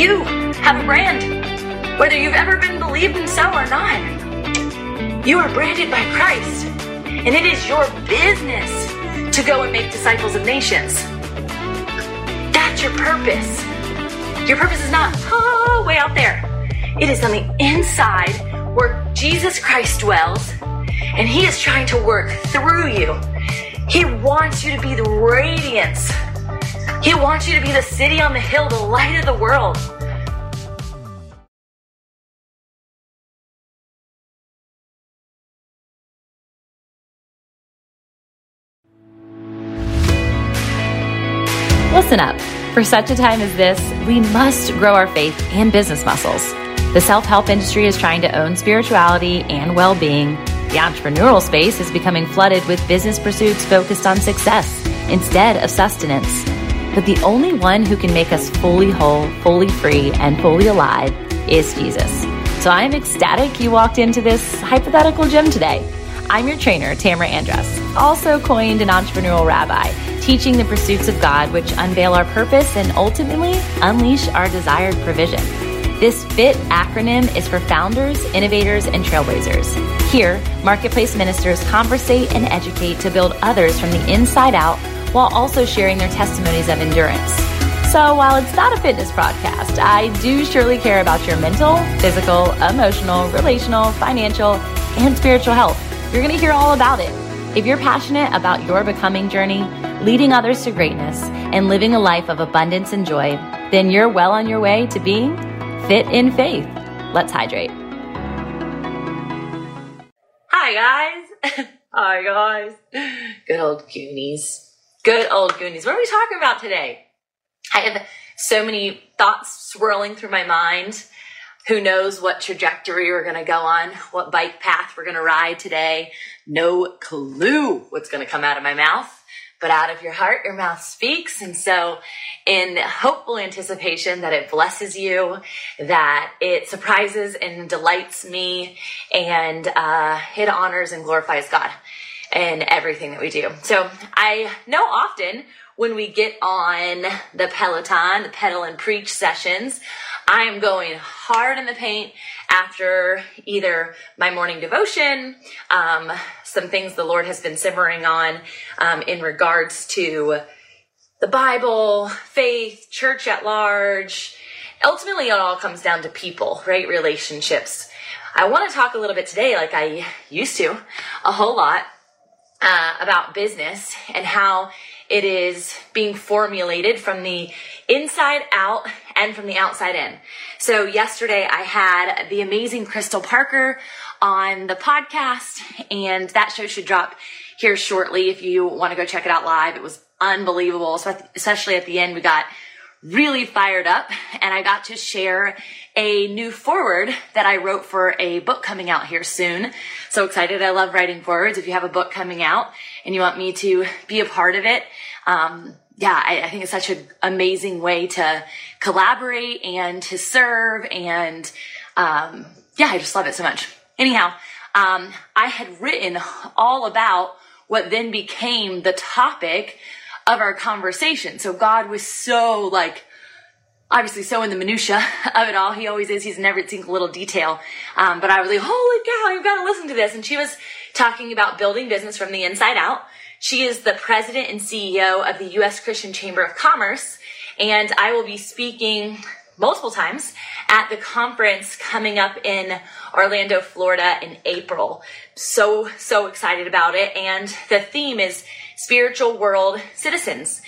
you have a brand, whether you've ever been believed in so or not. You are branded by Christ, and it is your business to go and make disciples of nations. That's your purpose. Your purpose is not oh, way out there. It is on the inside where Jesus Christ dwells, and He is trying to work through you. He wants you to be the radiance. He wants you to be the city on the hill, the light of the world. For such a time as this, we must grow our faith and business muscles. The self help industry is trying to own spirituality and well being. The entrepreneurial space is becoming flooded with business pursuits focused on success instead of sustenance. But the only one who can make us fully whole, fully free, and fully alive is Jesus. So I'm ecstatic you walked into this hypothetical gym today. I'm your trainer, Tamra Andress, also coined an entrepreneurial rabbi, teaching the pursuits of God which unveil our purpose and ultimately unleash our desired provision. This FIT acronym is for founders, innovators, and trailblazers. Here, marketplace ministers conversate and educate to build others from the inside out while also sharing their testimonies of endurance. So while it's not a fitness podcast, I do surely care about your mental, physical, emotional, relational, financial, and spiritual health. You're going to hear all about it. If you're passionate about your becoming journey, leading others to greatness, and living a life of abundance and joy, then you're well on your way to being fit in faith. Let's hydrate. Hi, guys. Hi, guys. Good old Goonies. Good old Goonies. What are we talking about today? I have so many thoughts swirling through my mind who knows what trajectory we're going to go on, what bike path we're going to ride today. No clue what's going to come out of my mouth, but out of your heart, your mouth speaks. And so, in hopeful anticipation that it blesses you, that it surprises and delights me, and uh, it honors and glorifies God in everything that we do. So, I know often when we get on the Peloton, the pedal and preach sessions, I am going hard in the paint after either my morning devotion, um, some things the Lord has been simmering on um, in regards to the Bible, faith, church at large. Ultimately, it all comes down to people, right? Relationships. I want to talk a little bit today, like I used to, a whole lot, uh, about business and how it is being formulated from the inside out and from the outside in. So yesterday I had the amazing Crystal Parker on the podcast and that show should drop here shortly if you want to go check it out live. It was unbelievable, especially at the end we got really fired up and I got to share a new foreword that I wrote for a book coming out here soon. So excited. I love writing forewords. If you have a book coming out and you want me to be a part of it, um, yeah, I, I, think it's such an amazing way to collaborate and to serve. And um, yeah, I just love it so much. Anyhow, um, I had written all about what then became the topic of our conversation. So God was so like, obviously so in the minutia of it all. He always is. He's in every single little detail. Um, but I was like, holy cow, you've got to listen to this. And she was talking about building business from the inside out. She is the president and CEO of the U.S. Christian Chamber of Commerce. And I will be speaking multiple times at the conference coming up in Orlando, Florida in April. So, so excited about it. And the theme is spiritual world citizens.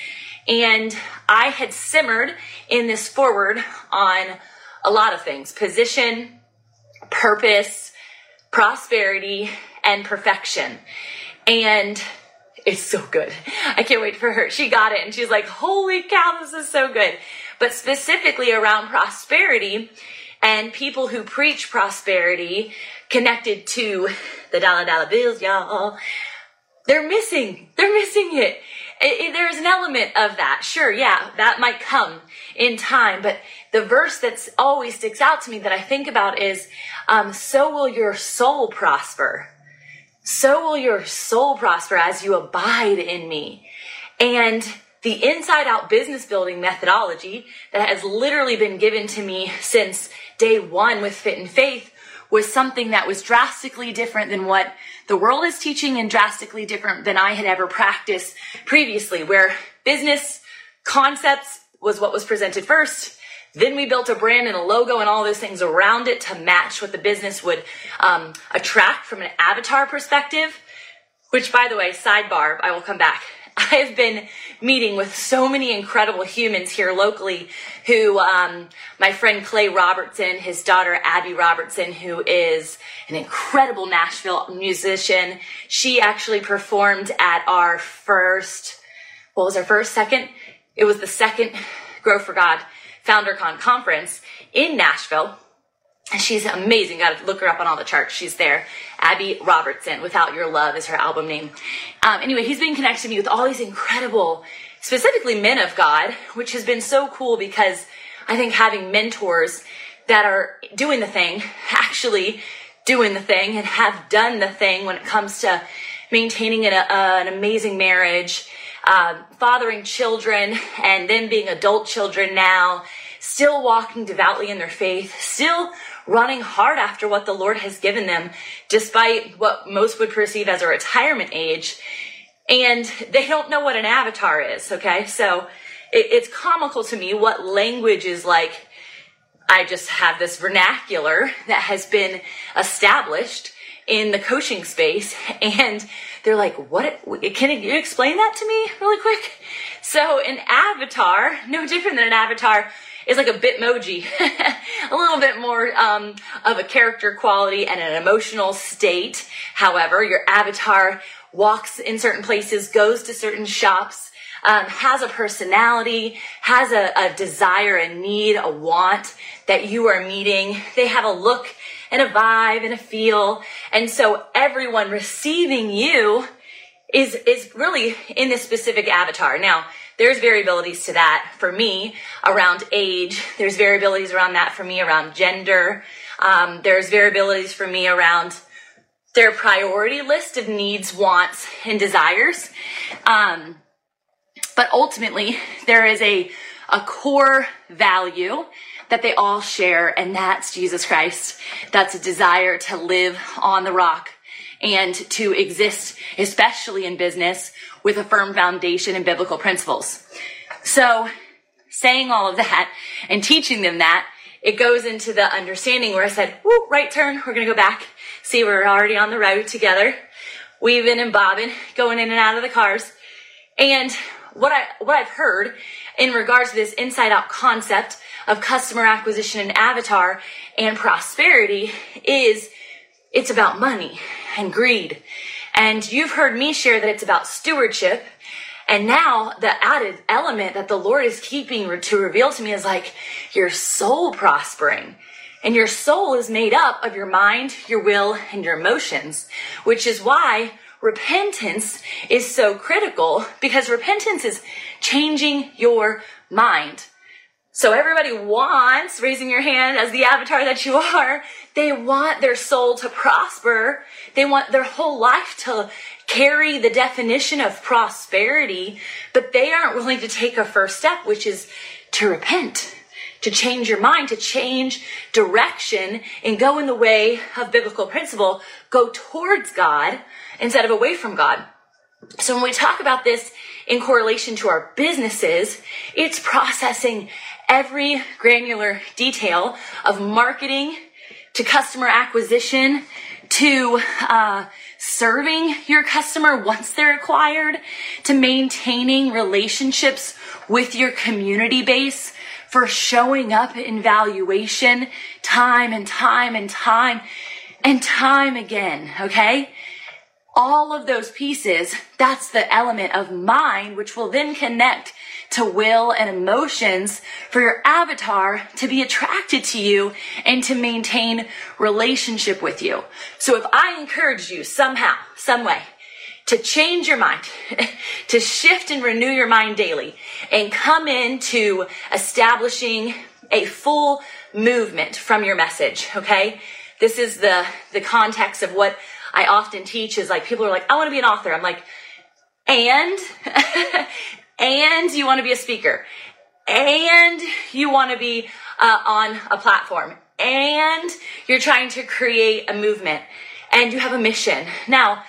And I had simmered in this foreword on a lot of things position, purpose, prosperity, and perfection. And it's so good. I can't wait for her. She got it and she's like, holy cow, this is so good. But specifically around prosperity and people who preach prosperity connected to the dollar dollar bills, y'all. They're missing. They're missing it. it, it there's an element of that. Sure, yeah, that might come in time. But the verse that's always sticks out to me that I think about is, um, so will your soul prosper so will your soul prosper as you abide in me. And the inside out business building methodology that has literally been given to me since day one with Fit in Faith was something that was drastically different than what the world is teaching in drastically different than I had ever practiced previously, where business concepts was what was presented first. Then we built a brand and a logo and all those things around it to match what the business would um, attract from an avatar perspective. Which, by the way, sidebar, I will come back. I've been meeting with so many incredible humans here locally who, um, my friend Clay Robertson, his daughter Abby Robertson, who is an incredible Nashville musician. She actually performed at our first, what was our first, second? It was the second Grow for God FounderCon conference in Nashville. She's amazing. Got to look her up on all the charts. She's there. Abby Robertson, Without Your Love is her album name. Um, anyway, he's been connected to me with all these incredible, specifically men of God, which has been so cool because I think having mentors that are doing the thing, actually doing the thing and have done the thing when it comes to maintaining an, uh, an amazing marriage, uh, fathering children and then being adult children now, still walking devoutly in their faith, still running hard after what the Lord has given them, despite what most would perceive as a retirement age. And they don't know what an avatar is, okay? So it, it's comical to me what language is like. I just have this vernacular that has been established in the coaching space and they're like, what, can you explain that to me really quick? So an avatar, no different than an avatar, is like a bitmoji, a little bit more um, of a character quality and an emotional state. However, your avatar walks in certain places, goes to certain shops, um, has a personality, has a, a desire, a need, a want that you are meeting. They have a look and a vibe and a feel. And so everyone receiving you is, is really in this specific avatar. Now, there's variabilities to that for me around age. There's variabilities around that for me around gender. Um, there's variabilities for me around their priority list of needs, wants, and desires. Um, but ultimately, there is a, a core value that they all share, and that's Jesus Christ. That's a desire to live on the rock and to exist, especially in business, with a firm foundation in biblical principles. So, saying all of that and teaching them that, it goes into the understanding where I said, Woo, right turn, we're gonna go back. See, we're already on the road together, weaving and bobbing, going in and out of the cars. And what I what I've heard in regards to this inside out concept of customer acquisition and avatar and prosperity is it's about money and greed. And you've heard me share that it's about stewardship. And now the added element that the Lord is keeping to reveal to me is like your soul prospering. And your soul is made up of your mind, your will, and your emotions, which is why repentance is so critical because repentance is changing your mind. So everybody wants, raising your hand as the avatar that you are, they want their soul to prosper. They want their whole life to carry the definition of prosperity, but they aren't willing to take a first step, which is to repent, to change your mind, to change direction and go in the way of biblical principle, go towards God instead of away from God. So when we talk about this in correlation to our businesses, it's processing every granular detail of marketing to customer acquisition to uh, serving your customer once they're acquired to maintaining relationships with your community base for showing up in valuation time and time and time and time again. Okay all of those pieces, that's the element of mind, which will then connect to will and emotions for your avatar to be attracted to you and to maintain relationship with you. So if I encourage you somehow, some way, to change your mind, to shift and renew your mind daily, and come into establishing a full movement from your message, okay? This is the, the context of what I often teach is like people are like, I want to be an author. I'm like, and and you want to be a speaker, and you want to be uh, on a platform, and you're trying to create a movement, and you have a mission. Now,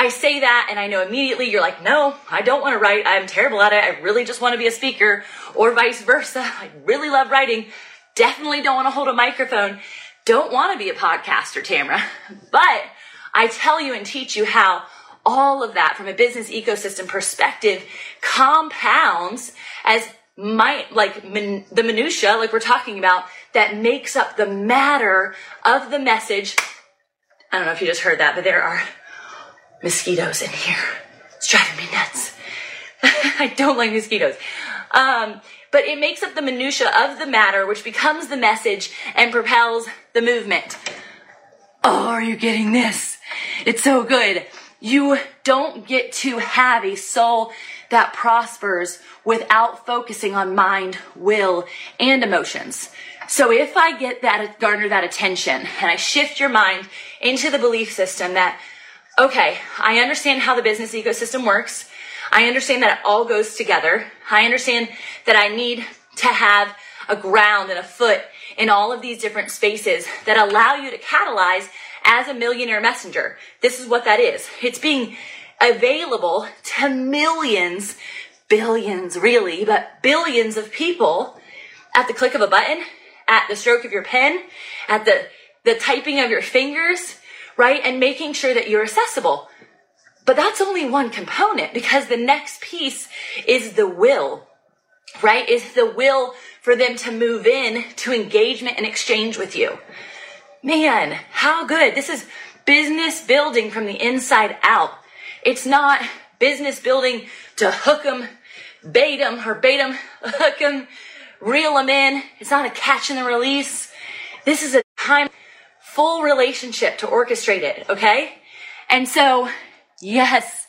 I say that and I know immediately you're like, no, I don't want to write. I'm terrible at it. I really just want to be a speaker or vice versa. I really love writing. Definitely don't want to hold a microphone. Don't want to be a podcaster, Tamra. But I tell you and teach you how all of that from a business ecosystem perspective compounds as my like min, the minutia like we're talking about that makes up the matter of the message i don't know if you just heard that but there are mosquitoes in here. It's driving me nuts. I don't like mosquitoes. Um, but it makes up the minutia of the matter, which becomes the message and propels the movement. Oh, are you getting this? It's so good. You don't get to have a soul that prospers without focusing on mind, will, and emotions. So if I get that, garner that attention and I shift your mind into the belief system that okay, I understand how the business ecosystem works. I understand that it all goes together. I understand that I need to have a ground and a foot in all of these different spaces that allow you to catalyze as a millionaire messenger. This is what that is. It's being available to millions, billions really, but billions of people at the click of a button, at the stroke of your pen, at the, the typing of your fingers, right? And making sure that you're accessible. But that's only one component because the next piece is the will, right? Is the will for them to move in to engagement and exchange with you. Man, how good. This is business building from the inside out. It's not business building to hook them, bait them, or bait them, hook them, reel them in. It's not a catch and release. This is a time full relationship to orchestrate it, okay? And so, yes.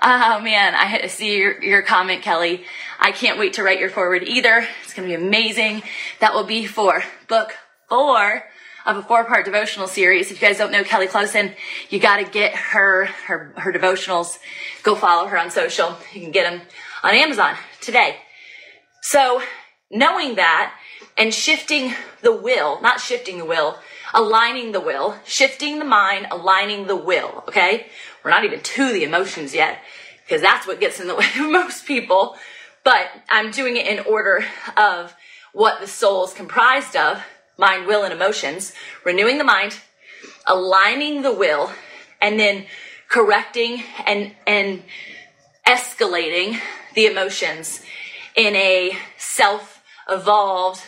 Oh man, I see your, your comment, Kelly. I can't wait to write your foreword either. It's going to be amazing. That will be for book four of a four part devotional series. If you guys don't know Kelly Closen, you got to get her, her, her devotionals. Go follow her on social. You can get them on Amazon today. So knowing that and shifting the will, not shifting the will, aligning the will, shifting the mind, aligning the will. Okay. We're not even to the emotions yet because that's what gets in the way of most people. But I'm doing it in order of what the soul is comprised of mind, will, and emotions. Renewing the mind, aligning the will, and then correcting and, and escalating the emotions in a self evolved,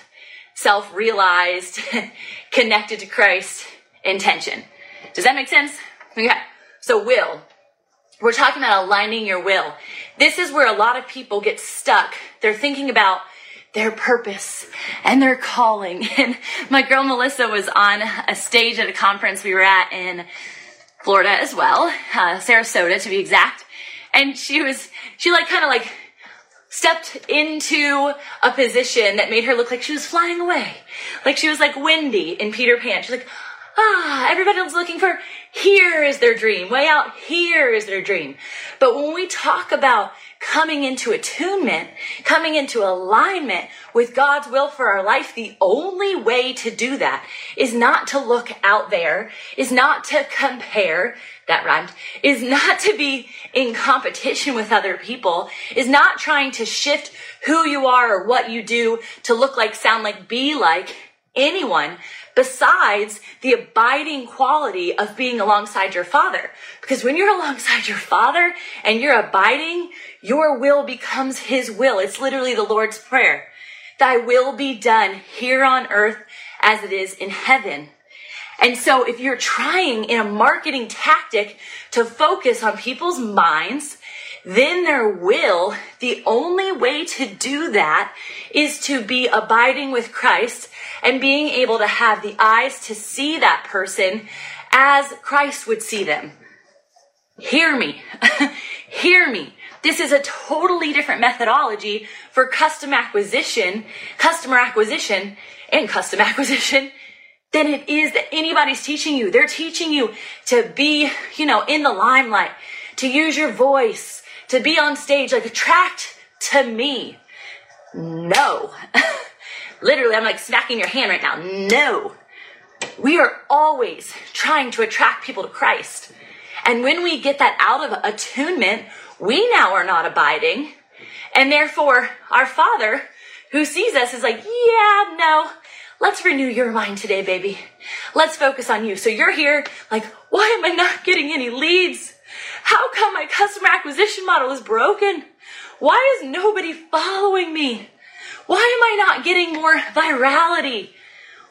self realized, connected to Christ intention. Does that make sense? Okay. So will. We're talking about aligning your will. This is where a lot of people get stuck. They're thinking about their purpose and their calling. And my girl Melissa was on a stage at a conference we were at in Florida as well, uh, Sarasota to be exact. And she was, she like kind of like stepped into a position that made her look like she was flying away. Like she was like Wendy in Peter Pan. She's like, ah, everybody was looking for, here is their dream. Way out here is their dream. But when we talk about coming into attunement, coming into alignment with God's will for our life, the only way to do that is not to look out there, is not to compare, that rhymed, is not to be in competition with other people, is not trying to shift who you are or what you do to look like, sound like, be like anyone besides the abiding quality of being alongside your father. Because when you're alongside your father and you're abiding, your will becomes his will. It's literally the Lord's prayer. Thy will be done here on earth as it is in heaven. And so if you're trying in a marketing tactic to focus on people's minds, then their will, the only way to do that is to be abiding with Christ and being able to have the eyes to see that person as Christ would see them. Hear me. Hear me. This is a totally different methodology for custom acquisition, customer acquisition, and custom acquisition than it is that anybody's teaching you. They're teaching you to be, you know, in the limelight, to use your voice, to be on stage, like attract to me. No. Literally, I'm like smacking your hand right now. No. We are always trying to attract people to Christ. And when we get that out of attunement, we now are not abiding. And therefore, our Father who sees us is like, yeah, no, let's renew your mind today, baby. Let's focus on you. So you're here, like, why am I not getting any leads? How come my customer acquisition model is broken? Why is nobody following me? Why am I not getting more virality?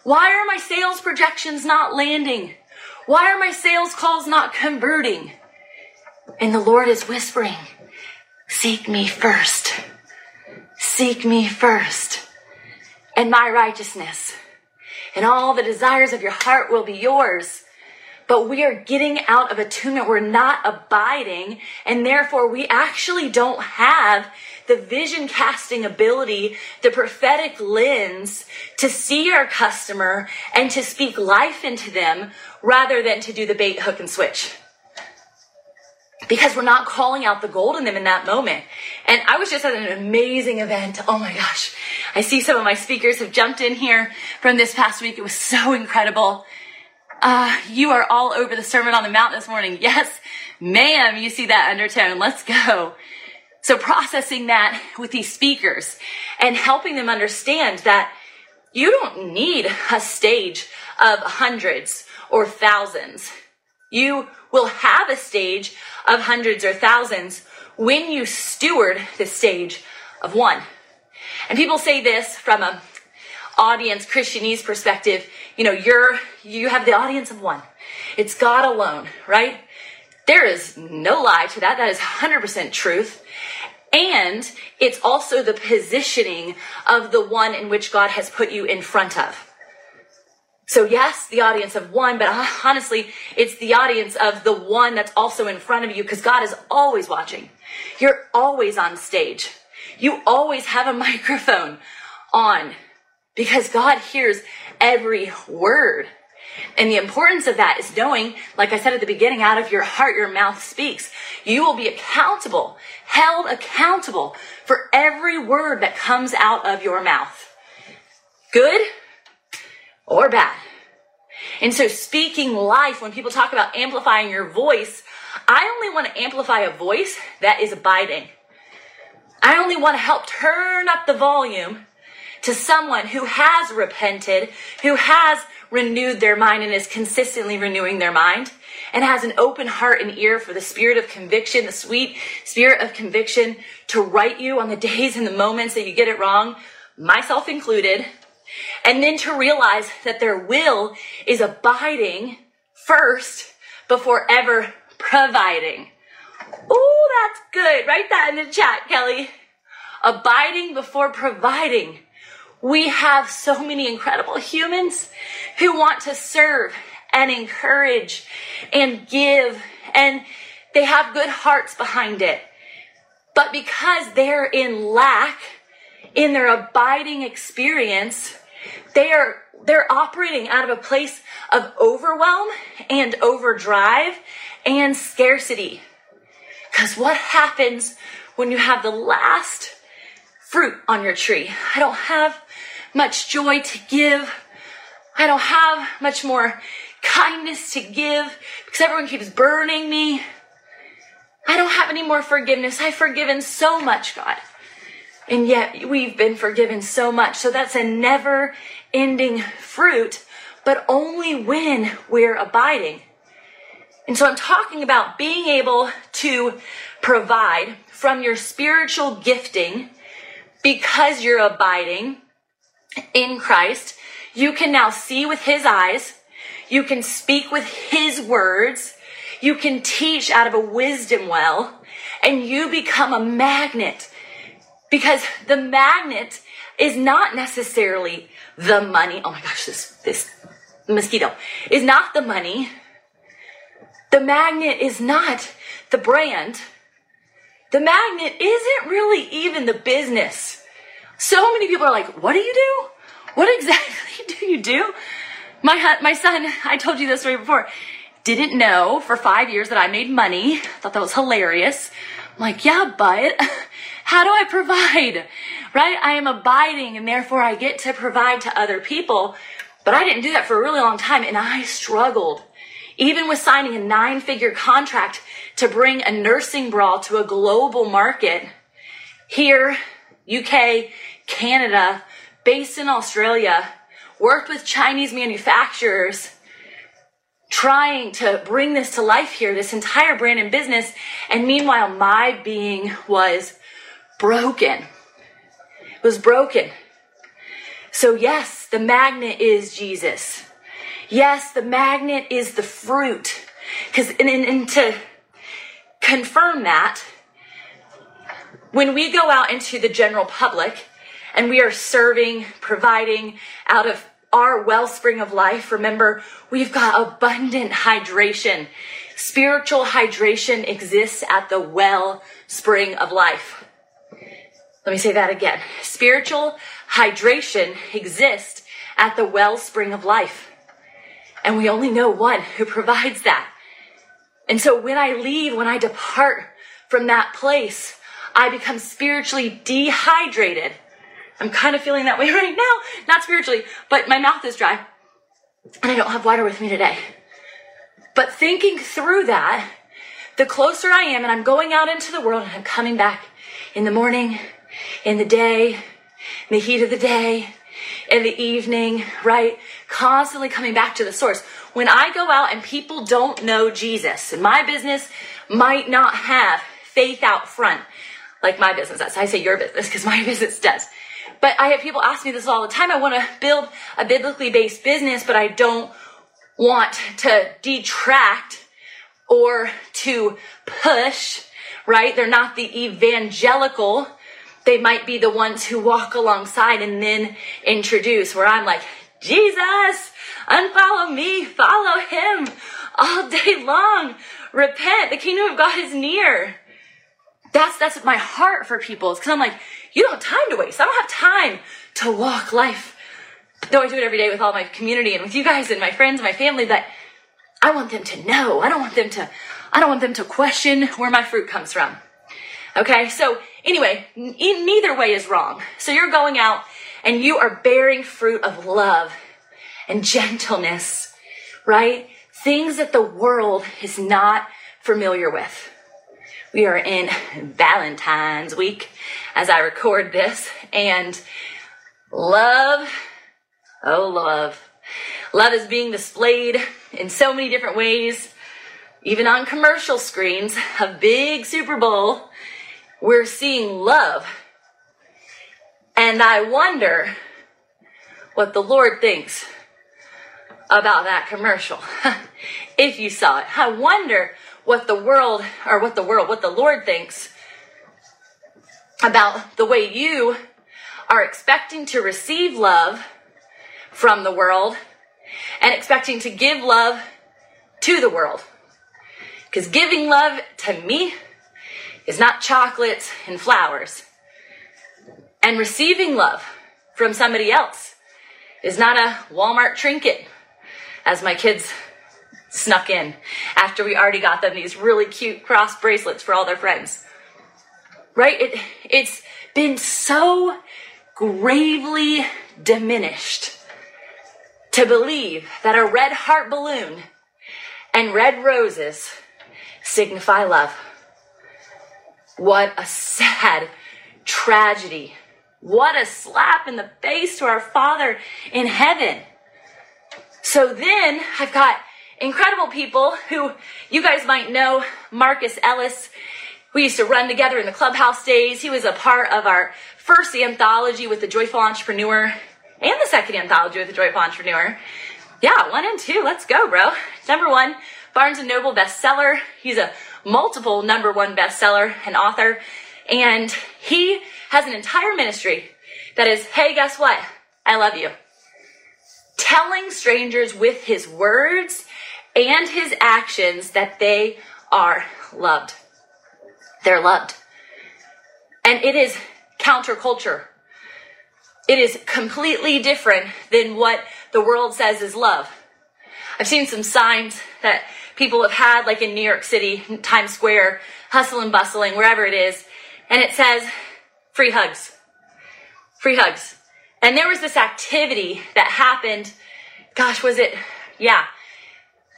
Why are my sales projections not landing? Why are my sales calls not converting? And the Lord is whispering, Seek me first. Seek me first. And my righteousness and all the desires of your heart will be yours. But we are getting out of attunement. We're not abiding. And therefore, we actually don't have the vision casting ability, the prophetic lens to see our customer and to speak life into them rather than to do the bait, hook, and switch. Because we're not calling out the gold in them in that moment. And I was just at an amazing event. Oh my gosh. I see some of my speakers have jumped in here from this past week. It was so incredible. Uh, you are all over the Sermon on the Mount this morning. Yes, ma'am, you see that undertone. Let's go. So processing that with these speakers and helping them understand that you don't need a stage of hundreds or thousands. You will have a stage of hundreds or thousands when you steward the stage of one. And people say this from a audience Christianese perspective, you know, you're you have the audience of one. It's God alone, right? There is no lie to that. That is 100% truth. And it's also the positioning of the one in which God has put you in front of. So yes, the audience of one, but honestly, it's the audience of the one that's also in front of you because God is always watching. You're always on stage. You always have a microphone on because God hears every word. And the importance of that is knowing, like I said at the beginning, out of your heart, your mouth speaks. You will be accountable, held accountable for every word that comes out of your mouth. Good or bad. And so speaking life, when people talk about amplifying your voice, I only want to amplify a voice that is abiding. I only want to help turn up the volume to someone who has repented, who has renewed their mind and is consistently renewing their mind and has an open heart and ear for the spirit of conviction, the sweet spirit of conviction to right you on the days and the moments that you get it wrong, myself included, and then to realize that their will is abiding first before ever providing. Oh, that's good. Write that in the chat, Kelly. Abiding before providing. We have so many incredible humans who want to serve and encourage and give, and they have good hearts behind it. But because they're in lack in their abiding experience, they are they're operating out of a place of overwhelm and overdrive and scarcity. Because what happens when you have the last fruit on your tree? I don't have much joy to give. I don't have much more kindness to give because everyone keeps burning me. I don't have any more forgiveness. I've forgiven so much, God. And yet we've been forgiven so much. So that's a never ending fruit, but only when we're abiding. And so I'm talking about being able to provide from your spiritual gifting because you're abiding in Christ. You can now see with his eyes. You can speak with his words. You can teach out of a wisdom well and you become a magnet because the magnet is not necessarily the money. Oh my gosh, this, this mosquito is not the money. The magnet is not the brand. The magnet isn't really even the business. So many people are like, what do you do? What exactly do you do? My, my son, I told you this story before, didn't know for five years that I made money. Thought that was hilarious. I'm like, yeah, but how do I provide? Right? I am abiding and therefore I get to provide to other people. But I didn't do that for a really long time and I struggled. Even with signing a nine figure contract to bring a nursing bra to a global market here, UK, Canada, based in Australia, worked with Chinese manufacturers trying to bring this to life here, this entire brand and business. And meanwhile, my being was broken. It was broken. So, yes, the magnet is Jesus. Yes, the magnet is the fruit. Because, and, and, and to confirm that, when we go out into the general public and we are serving, providing out of our wellspring of life, remember, we've got abundant hydration. Spiritual hydration exists at the wellspring of life. Let me say that again. Spiritual hydration exists at the wellspring of life. And we only know one who provides that. And so when I leave, when I depart from that place, I become spiritually dehydrated. I'm kind of feeling that way right now. Not spiritually, but my mouth is dry. And I don't have water with me today. But thinking through that, the closer I am and I'm going out into the world and I'm coming back in the morning, in the day, in the heat of the day, in the evening, right? Constantly coming back to the source. When I go out and people don't know Jesus, and my business might not have faith out front, like my business does. I say your business because my business does. But I have people ask me this all the time. I want to build a biblically based business, but I don't want to detract or to push, right? They're not the evangelical they might be the ones who walk alongside and then introduce, where I'm like, Jesus, unfollow me, follow him all day long. Repent. The kingdom of God is near. That's, that's my heart for people. It's cause I'm like, you don't have time to waste. I don't have time to walk life. Though I do it every day with all my community and with you guys and my friends and my family, but I want them to know. I don't want them to, I don't want them to question where my fruit comes from. Okay. So Anyway, neither way is wrong. So you're going out and you are bearing fruit of love and gentleness, right? Things that the world is not familiar with. We are in Valentine's week as I record this and love, oh love. Love is being displayed in so many different ways, even on commercial screens. A big Super Bowl we're seeing love. And I wonder what the Lord thinks about that commercial. if you saw it, I wonder what the world, or what the world, what the Lord thinks about the way you are expecting to receive love from the world and expecting to give love to the world. Because giving love to me is not chocolates and flowers. And receiving love from somebody else is not a Walmart trinket, as my kids snuck in after we already got them these really cute cross bracelets for all their friends. Right? It, it's been so gravely diminished to believe that a red heart balloon and red roses signify love. What a sad tragedy. What a slap in the face to our Father in heaven. So then I've got incredible people who you guys might know Marcus Ellis. We used to run together in the clubhouse days. He was a part of our first anthology with the Joyful Entrepreneur and the second anthology with the Joyful Entrepreneur. Yeah, one and two. Let's go, bro. Number one, Barnes and Noble bestseller. He's a multiple number one bestseller and author. And he has an entire ministry that is, hey, guess what? I love you. Telling strangers with his words and his actions that they are loved. They're loved. And it is counterculture. It is completely different than what the world says is love. I've seen some signs that people have had, like in New York City, Times Square, hustle and bustling, wherever it is. And it says, free hugs. Free hugs. And there was this activity that happened. Gosh, was it? Yeah.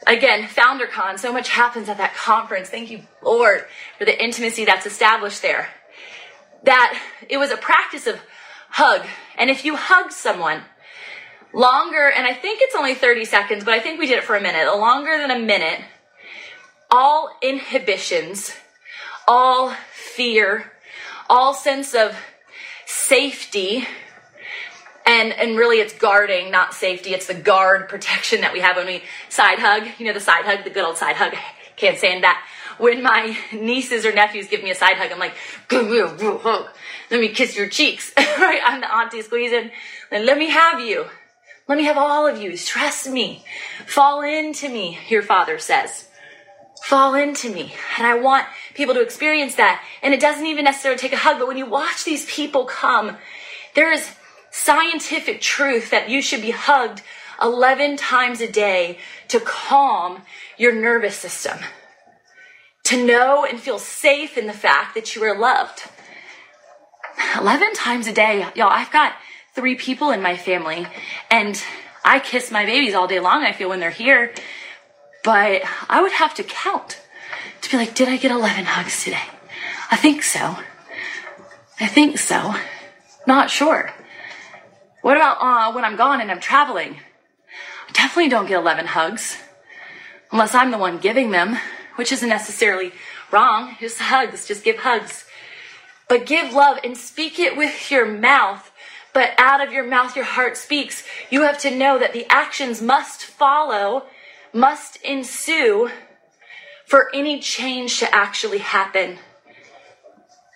Again, FounderCon. So much happens at that conference. Thank you, Lord, for the intimacy that's established there. That it was a practice of hug. And if you hug someone longer, and I think it's only 30 seconds, but I think we did it for a minute, longer than a minute, all inhibitions, all fear, all sense of safety, and and really it's guarding, not safety. It's the guard protection that we have when we side hug. You know the side hug, the good old side hug. Can't stand that. When my nieces or nephews give me a side hug, I'm like, hug. Let me kiss your cheeks. right? I'm the auntie squeezing. And let me have you. Let me have all of you. Trust me. Fall into me, your father says. Fall into me. And I want people to experience that. And it doesn't even necessarily take a hug, but when you watch these people come, there is scientific truth that you should be hugged 11 times a day to calm your nervous system. To know and feel safe in the fact that you are loved. 11 times a day. Y'all, I've got three people in my family and I kiss my babies all day long, I feel, when they're here. But I would have to count to be like, did I get 11 hugs today? I think so. I think so. Not sure. What about uh, when I'm gone and I'm traveling? I definitely don't get 11 hugs. Unless I'm the one giving them, which isn't necessarily wrong. Just hugs, just give hugs. But give love and speak it with your mouth. But out of your mouth, your heart speaks. You have to know that the actions must follow, must ensue for any change to actually happen.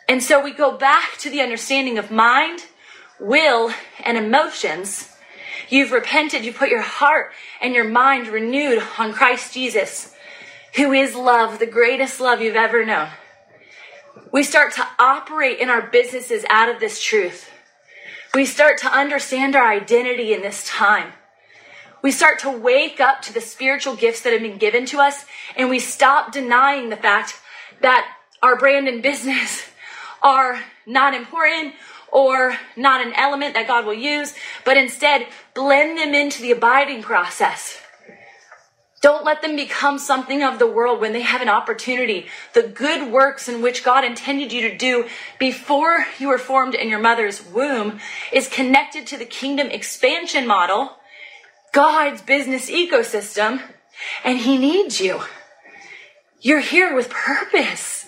And so we go back to the understanding of mind, will, and emotions. You've repented, you put your heart and your mind renewed on Christ Jesus, who is love, the greatest love you've ever known. We start to operate in our businesses out of this truth. We start to understand our identity in this time. We start to wake up to the spiritual gifts that have been given to us, and we stop denying the fact that our brand and business are not important or not an element that God will use, but instead blend them into the abiding process. Don't let them become something of the world when they have an opportunity. The good works in which God intended you to do before you were formed in your mother's womb is connected to the kingdom expansion model, God's business ecosystem, and He needs you. You're here with purpose.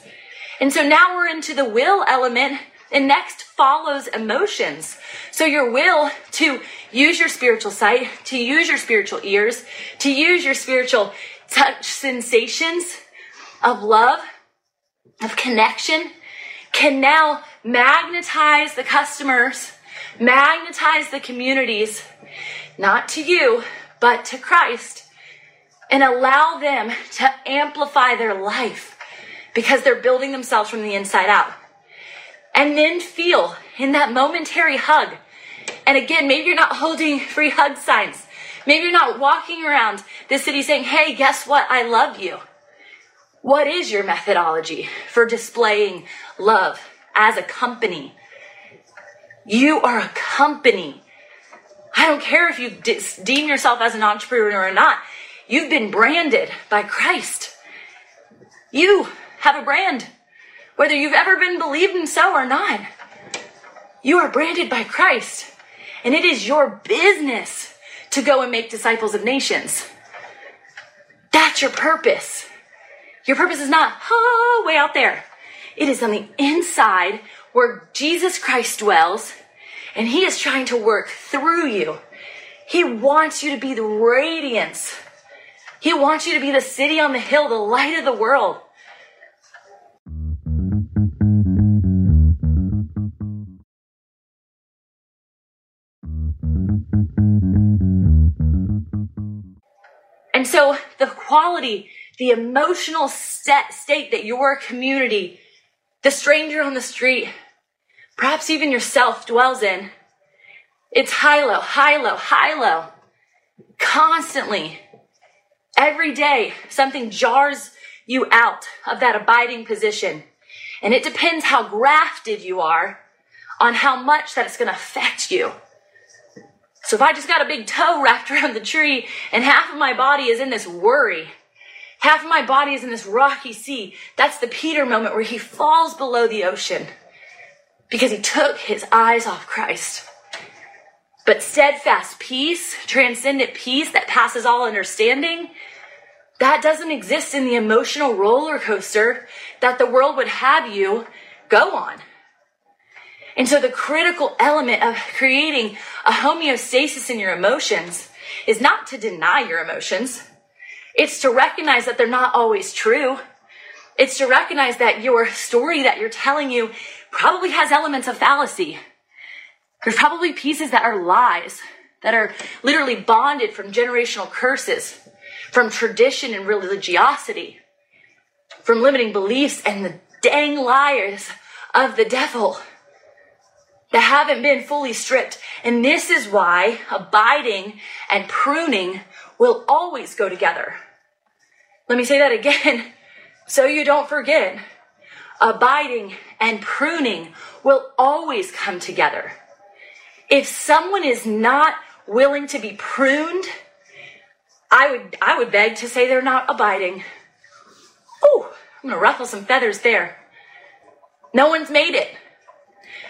And so now we're into the will element and next follows emotions. So your will to use your spiritual sight, to use your spiritual ears, to use your spiritual touch sensations of love, of connection, can now magnetize the customers, magnetize the communities, not to you, but to Christ, and allow them to amplify their life because they're building themselves from the inside out and then feel in that momentary hug. And again, maybe you're not holding free hug signs. Maybe you're not walking around the city saying, Hey, guess what? I love you. What is your methodology for displaying love as a company? You are a company. I don't care if you deem yourself as an entrepreneur or not. You've been branded by Christ. You have a brand whether you've ever been believed in so or not. You are branded by Christ, and it is your business to go and make disciples of nations. That's your purpose. Your purpose is not oh, way out there. It is on the inside where Jesus Christ dwells, and He is trying to work through you. He wants you to be the radiance. He wants you to be the city on the hill, the light of the world. The quality, the emotional state that your community, the stranger on the street, perhaps even yourself dwells in, it's high low, high low, high low. Constantly. Every day, something jars you out of that abiding position. And it depends how grafted you are on how much that it's going to affect you. So if I just got a big toe wrapped around the tree and half of my body is in this worry, half of my body is in this rocky sea, that's the Peter moment where he falls below the ocean because he took his eyes off Christ. But steadfast peace, transcendent peace that passes all understanding, that doesn't exist in the emotional roller coaster that the world would have you go on. And so the critical element of creating a homeostasis in your emotions is not to deny your emotions. It's to recognize that they're not always true. It's to recognize that your story that you're telling you probably has elements of fallacy. There's probably pieces that are lies, that are literally bonded from generational curses, from tradition and religiosity, from limiting beliefs and the dang liars of the devil that haven't been fully stripped. And this is why abiding and pruning will always go together. Let me say that again so you don't forget. Abiding and pruning will always come together. If someone is not willing to be pruned, I would I would beg to say they're not abiding. Oh, I'm gonna ruffle some feathers there. No one's made it.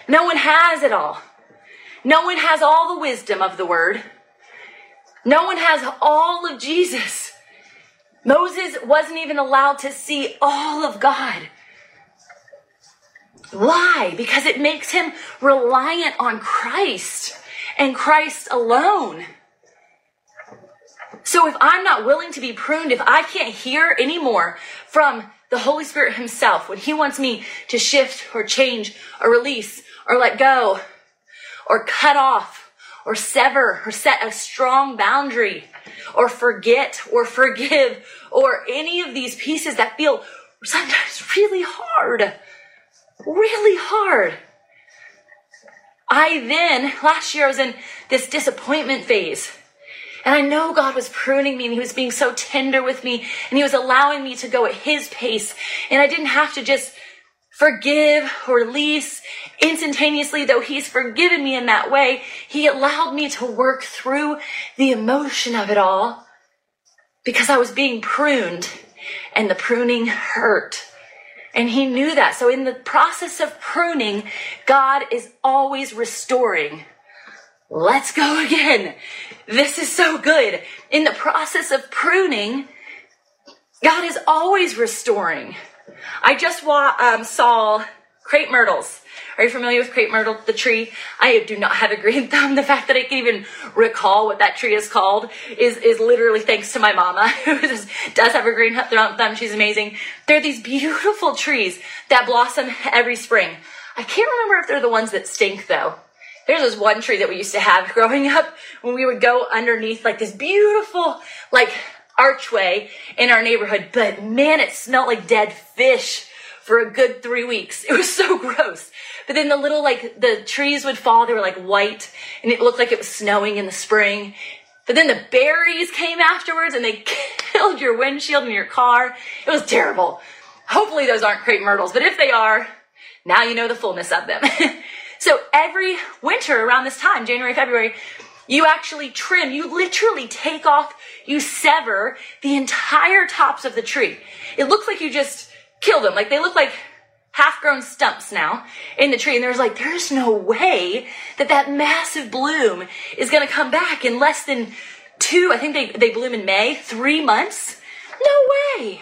No one has it all. No one has all the wisdom of the word. No one has all of Jesus. Moses wasn't even allowed to see all of God. Why? Because it makes him reliant on Christ and Christ alone. So if I'm not willing to be pruned, if I can't hear anymore from the Holy Spirit Himself when He wants me to shift or change or release or let go or cut off or sever or set a strong boundary or forget or forgive or any of these pieces that feel sometimes really hard, really hard. I then, last year, I was in this disappointment phase. And I know God was pruning me and He was being so tender with me and He was allowing me to go at His pace. And I didn't have to just forgive or release instantaneously, though He's forgiven me in that way. He allowed me to work through the emotion of it all because I was being pruned and the pruning hurt. And he knew that. So in the process of pruning, God is always restoring. Let's go again. This is so good. In the process of pruning, God is always restoring. I just wa- um, saw crepe myrtles. Are you familiar with crepe myrtle, the tree? I do not have a green thumb. The fact that I can even recall what that tree is called is, is literally thanks to my mama, who does have a green thumb. She's amazing. They're these beautiful trees that blossom every spring. I can't remember if they're the ones that stink though. There's this one tree that we used to have growing up when we would go underneath like this beautiful, like archway in our neighborhood, but man, it smelled like dead fish for a good three weeks. It was so gross. But then the little, like, the trees would fall, they were like white, and it looked like it was snowing in the spring. But then the berries came afterwards and they killed your windshield in your car. It was terrible. Hopefully those aren't crepe myrtles, but if they are, now you know the fullness of them. so every winter around this time, January, February, you actually trim, you literally take off, you sever the entire tops of the tree. It looks like you just killed them. Like they look like half grown stumps now in the tree. And there's like, there's no way that that massive bloom is going to come back in less than two, I think they, they bloom in May, three months. No way.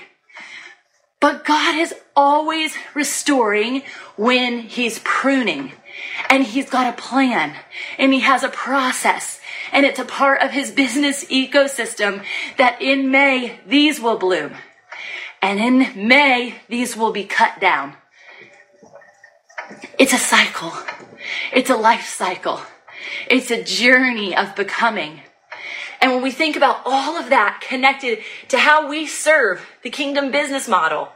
But God is always restoring when He's pruning. And He's got a plan and He has a process. And it's a part of His business ecosystem that in May, these will bloom. And in May, these will be cut down. It's a cycle. It's a life cycle. It's a journey of becoming. And when we think about all of that connected to how we serve the kingdom business model,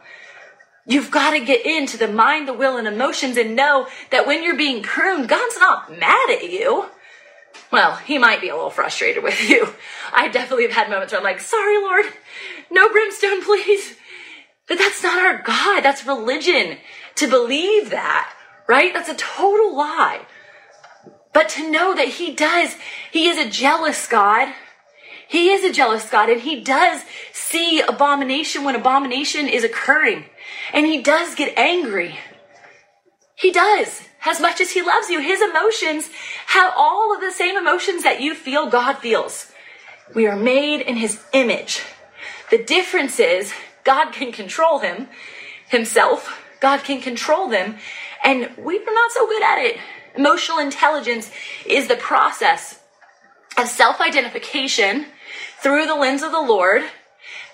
you've got to get into the mind, the will, and emotions and know that when you're being pruned, God's not mad at you. Well, he might be a little frustrated with you. I definitely have had moments where I'm like, sorry, Lord, no brimstone, please. But that's not our God. That's religion to believe that right? That's a total lie. But to know that He does, He is a jealous God. He is a jealous God and He does see abomination when abomination is occurring. And He does get angry. He does. As much as He loves you, His emotions have all of the same emotions that you feel God feels. We are made in His image. The difference is God can control Him, Himself. God can control them. And we are not so good at it. Emotional intelligence is the process of self identification through the lens of the Lord,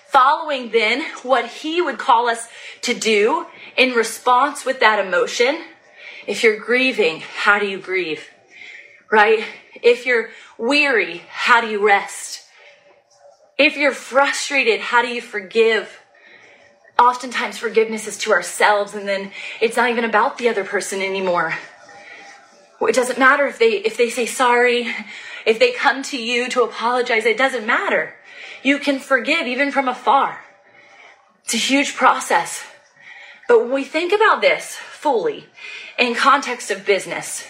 following then what He would call us to do in response with that emotion. If you're grieving, how do you grieve? Right? If you're weary, how do you rest? If you're frustrated, how do you forgive? Oftentimes, forgiveness is to ourselves, and then it's not even about the other person anymore. It doesn't matter if they if they say sorry, if they come to you to apologize, it doesn't matter. You can forgive even from afar. It's a huge process. But when we think about this fully in context of business,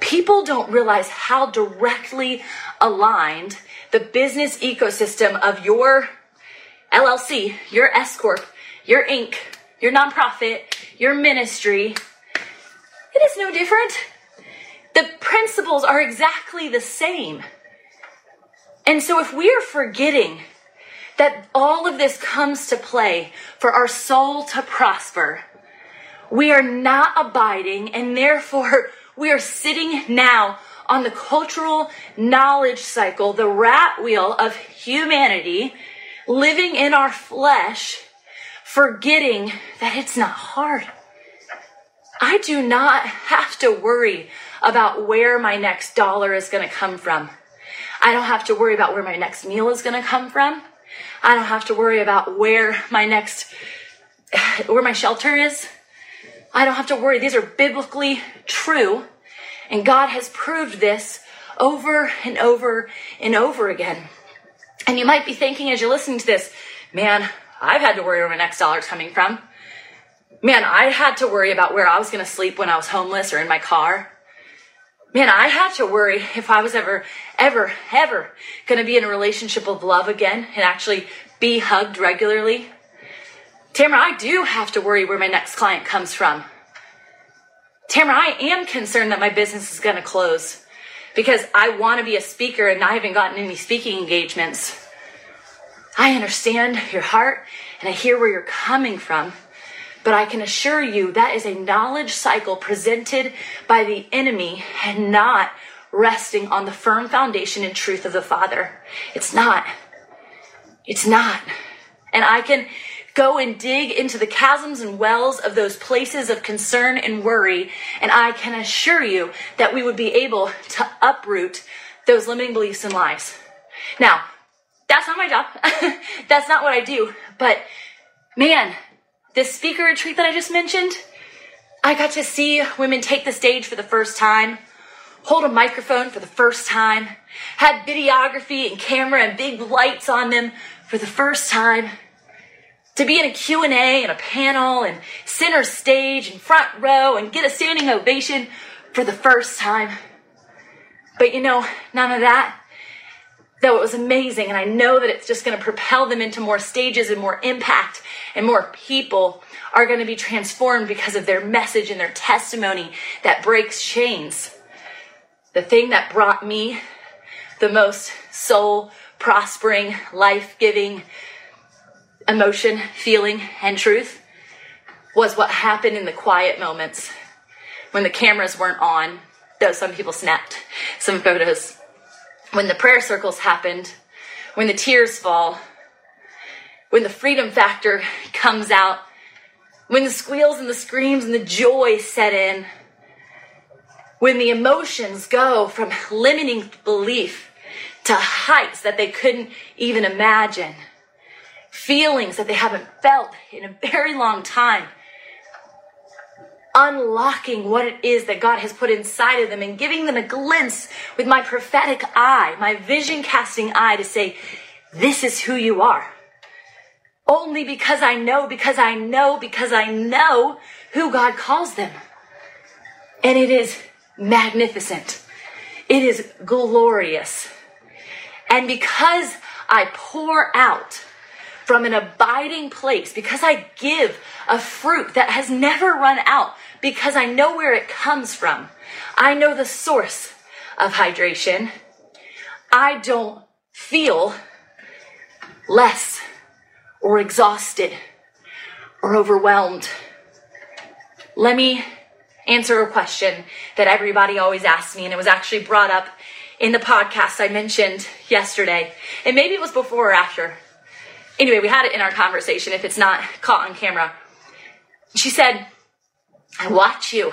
people don't realize how directly aligned the business ecosystem of your LLC, your S Corp, your Inc., your nonprofit, your ministry, it is no different. The principles are exactly the same. And so if we are forgetting that all of this comes to play for our soul to prosper, we are not abiding and therefore we are sitting now on the cultural knowledge cycle, the rat wheel of humanity, living in our flesh, forgetting that it's not hard. I do not have to worry about where my next dollar is going to come from. I don't have to worry about where my next meal is going to come from. I don't have to worry about where my next, where my shelter is. I don't have to worry. These are biblically true. And God has proved this over and over and over again. And you might be thinking as you're listening to this, man, I've had to worry where my next dollar's coming from. Man, I had to worry about where I was going to sleep when I was homeless or in my car. Man, I had to worry if I was ever, ever, ever going to be in a relationship of love again and actually be hugged regularly. Tamra, I do have to worry where my next client comes from. Tamra, I am concerned that my business is going to close because I want to be a speaker and I haven't gotten any speaking engagements. I understand your heart and I hear where you're coming from. But I can assure you that is a knowledge cycle presented by the enemy and not resting on the firm foundation and truth of the Father. It's not. It's not. And I can go and dig into the chasms and wells of those places of concern and worry, and I can assure you that we would be able to uproot those limiting beliefs and lies. Now, that's not my job. that's not what I do. But man, this speaker retreat that I just mentioned, I got to see women take the stage for the first time, hold a microphone for the first time, had videography and camera and big lights on them for the first time, to be in a Q&A and a panel and center stage and front row and get a standing ovation for the first time. But you know, none of that though it was amazing. And I know that it's just going to propel them into more stages and more impact and more people are going to be transformed because of their message and their testimony that breaks chains. The thing that brought me the most soul prospering, life giving emotion, feeling, and truth was what happened in the quiet moments. When the cameras weren't on, though some people snapped some photos. When the prayer circles happened, when the tears fall, when the freedom factor comes out, when the squeals and the screams and the joy set in, when the emotions go from limiting belief to heights that they couldn't even imagine, feelings that they haven't felt in a very long time unlocking what it is that God has put inside of them and giving them a glimpse with my prophetic eye, my vision casting eye to say, this is who you are. Only because I know, because I know, because I know who God calls them. And it is magnificent. It is glorious. And because I pour out from an abiding place, because I give a fruit that has never run out, because I know where it comes from, I know the source of hydration, I don't feel less or exhausted or overwhelmed. Let me answer a question that everybody always asks me, and it was actually brought up in the podcast I mentioned yesterday. And maybe it was before or after. Anyway, we had it in our conversation if it's not caught on camera. She said, I watch you.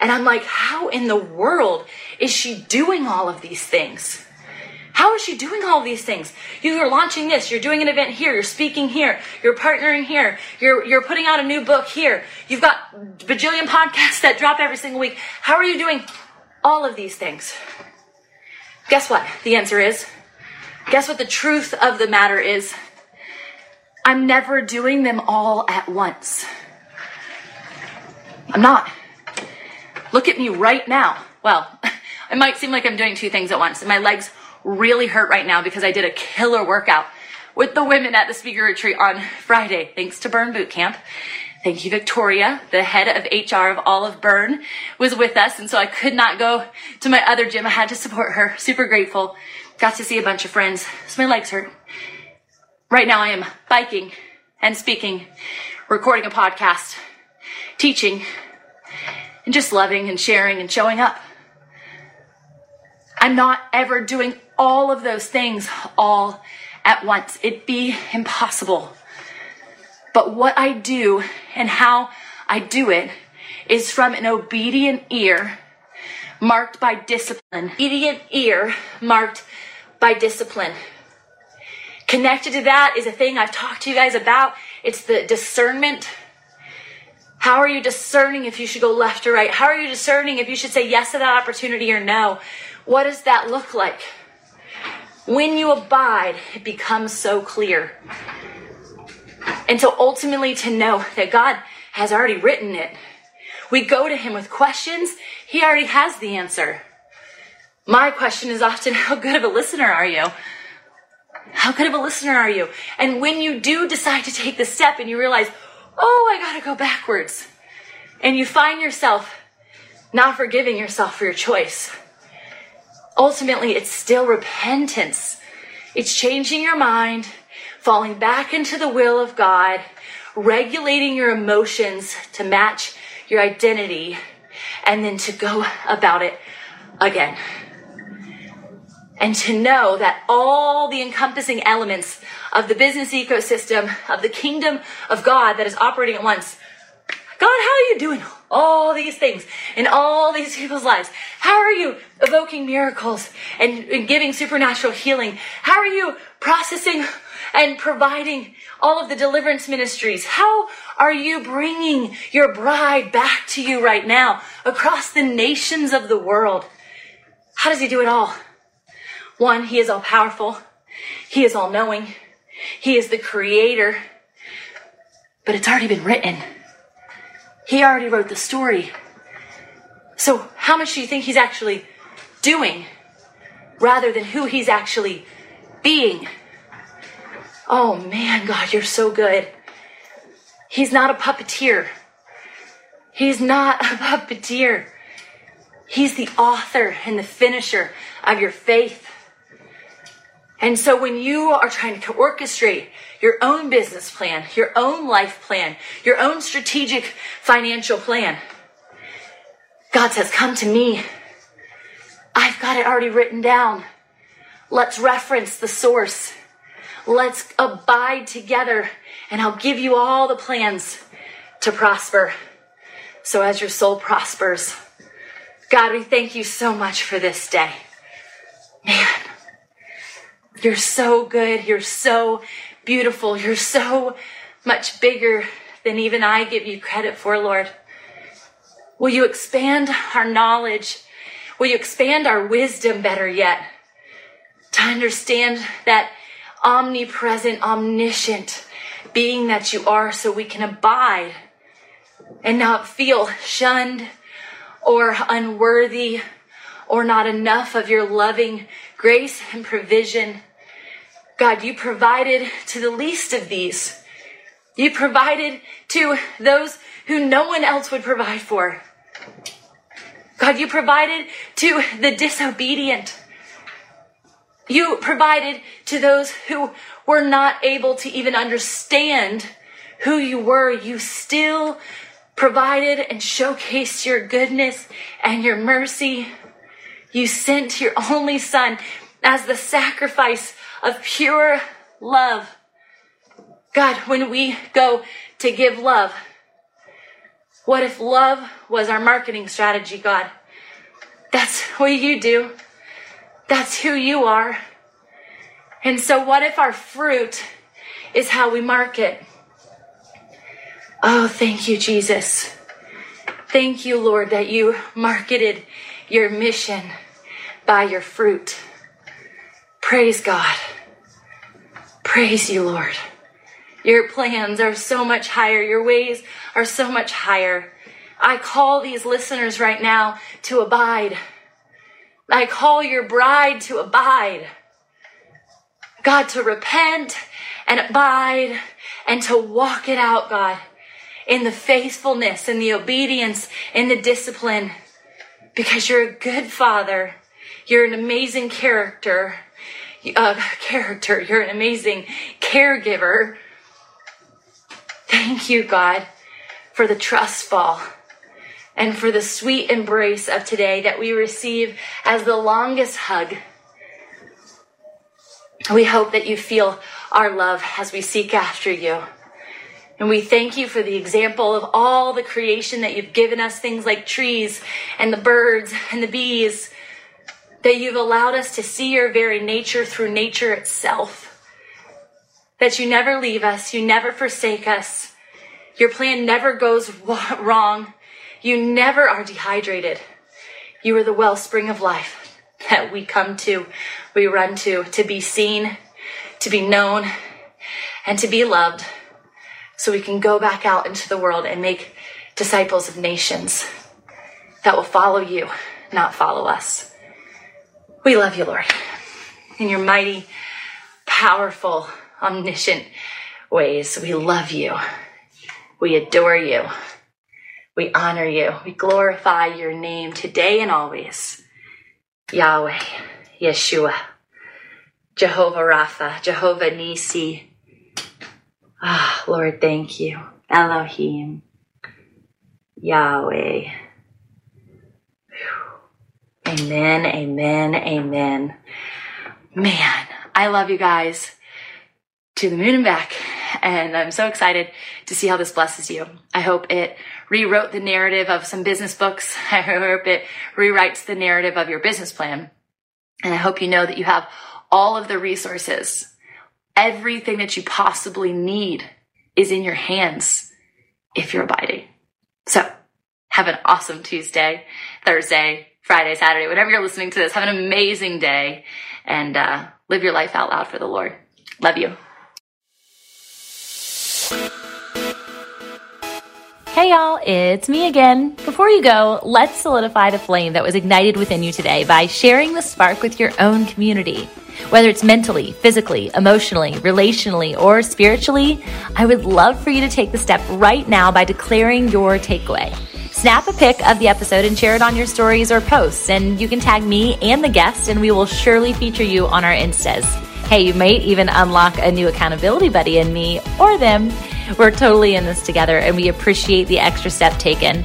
And I'm like, how in the world is she doing all of these things? How is she doing all these things? You're launching this, you're doing an event here, you're speaking here, you're partnering here, you're, you're putting out a new book here, you've got bajillion podcasts that drop every single week. How are you doing all of these things? Guess what? The answer is, guess what the truth of the matter is? I'm never doing them all at once. I'm not. Look at me right now. Well, it might seem like I'm doing two things at once. My legs really hurt right now because I did a killer workout with the women at the speaker retreat on Friday, thanks to Burn Boot Camp. Thank you, Victoria, the head of HR of Olive Burn, was with us. And so I could not go to my other gym. I had to support her. Super grateful. Got to see a bunch of friends. So my legs hurt. Right now I am biking and speaking, recording a podcast, teaching, and just loving and sharing and showing up. I'm not ever doing all of those things all at once. It'd be impossible. But what I do and how I do it is from an obedient ear marked by discipline. Obedient ear marked by discipline. Connected to that is a thing I've talked to you guys about. It's the discernment. How are you discerning if you should go left or right? How are you discerning if you should say yes to that opportunity or no? What does that look like? When you abide, it becomes so clear. And so ultimately to know that God has already written it. We go to Him with questions, He already has the answer. My question is often, how good of a listener are you? How good of a listener are you? And when you do decide to take the step and you realize, oh, I gotta go backwards, and you find yourself not forgiving yourself for your choice, ultimately it's still repentance. It's changing your mind falling back into the will of God, regulating your emotions to match your identity, and then to go about it again. And to know that all the encompassing elements of the business ecosystem of the kingdom of God that is operating at once. God, how are you doing all these things in all these people's lives? How are you evoking miracles and, and giving supernatural healing? How are you processing and providing all of the deliverance ministries. How are you bringing your bride back to you right now across the nations of the world? How does he do it all? One, he is all powerful. He is all knowing. He is the creator. But it's already been written. He already wrote the story. So how much do you think he's actually doing rather than who he's actually being? Oh man, God, you're so good. He's not a puppeteer. He's not a puppeteer. He's the author and the finisher of your faith. And so when you are trying to orchestrate your own business plan, your own life plan, your own strategic financial plan, God says, come to me. I've got it already written down. Let's reference the source. Let's abide together, and I'll give you all the plans to prosper. So as your soul prospers, God, we thank you so much for this day. Man, you're so good. You're so beautiful. You're so much bigger than even I give you credit for, Lord. Will you expand our knowledge? Will you expand our wisdom better yet? To understand that omnipresent, omniscient being that you are so we can abide and not feel shunned or unworthy or not enough of your loving grace and provision. God, you provided to the least of these. You provided to those who no one else would provide for. God, you provided to the disobedient. You provided to those who were not able to even understand who you were. You still provided and showcased your goodness and your mercy. You sent your only son as the sacrifice of pure love. God, when we go to give love, what if love was our marketing strategy, God? That's what you do. That's who you are. And so, what if our fruit is how we market? Oh, thank you, Jesus. Thank you, Lord, that you marketed your mission by your fruit. Praise God. Praise you, Lord. Your plans are so much higher. Your ways are so much higher. I call these listeners right now to abide. I call your bride to abide. God, to repent and abide and to walk it out, God, in the faithfulness in the obedience in the discipline because you're a good father. You're an amazing character. Uh, character. You're an amazing caregiver. Thank you, God, for the trust fall and for the sweet embrace of today that we receive as the longest hug. We hope that you feel our love as we seek after you. And we thank you for the example of all the creation that you've given us, things like trees and the birds and the bees, that you've allowed us to see your very nature through nature itself. That you never leave us, you never forsake us. Your plan never goes wrong. You never are dehydrated. You are the wellspring of life that we come to, we run to, to be seen, to be known, and to be loved so we can go back out into the world and make disciples of nations that will follow you, not follow us. We love you, Lord, in your mighty, powerful, omniscient ways. We love you. We adore you. We honor you. We glorify your name today and always. Yahweh, Yeshua, Jehovah Rapha, Jehovah Nissi, Ah, Lord, thank you. Elohim, Yahweh. Amen, amen, amen. Man, I love you guys to the moon and back. And I'm so excited to see how this blesses you. I hope it rewrote the narrative of some business books. I hope it rewrites the narrative of your business plan. And I hope you know that you have all of the resources everything that you possibly need is in your hands if you're abiding. So have an awesome Tuesday, Thursday, Friday, Saturday, whenever you're listening to this. Have an amazing day and uh, live your life out loud for the Lord. Love you. Hey y'all, it's me again. Before you go, let's solidify the flame that was ignited within you today by sharing the spark with your own community. Whether it's mentally, physically, emotionally, relationally, or spiritually, I would love for you to take the step right now by declaring your takeaway. Snap a pic of the episode and share it on your stories or posts, and you can tag me and the guest, and we will surely feature you on our Instas. Hey, you might even unlock a new accountability buddy in me or them. We're totally in this together, and we appreciate the extra step taken.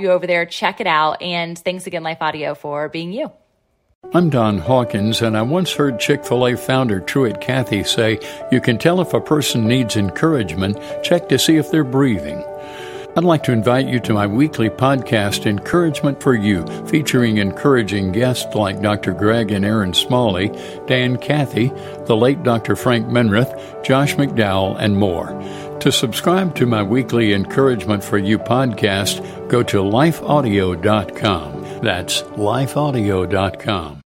you over there, check it out. And thanks again, Life Audio, for being you. I'm Don Hawkins, and I once heard Chick fil A founder Truett Cathy say, You can tell if a person needs encouragement, check to see if they're breathing. I'd like to invite you to my weekly podcast, Encouragement for You, featuring encouraging guests like Dr. Greg and Erin Smalley, Dan Cathy, the late Dr. Frank Minirth, Josh McDowell, and more. To subscribe to my weekly Encouragement for You podcast, go to lifeaudio.com. That's lifeaudio.com.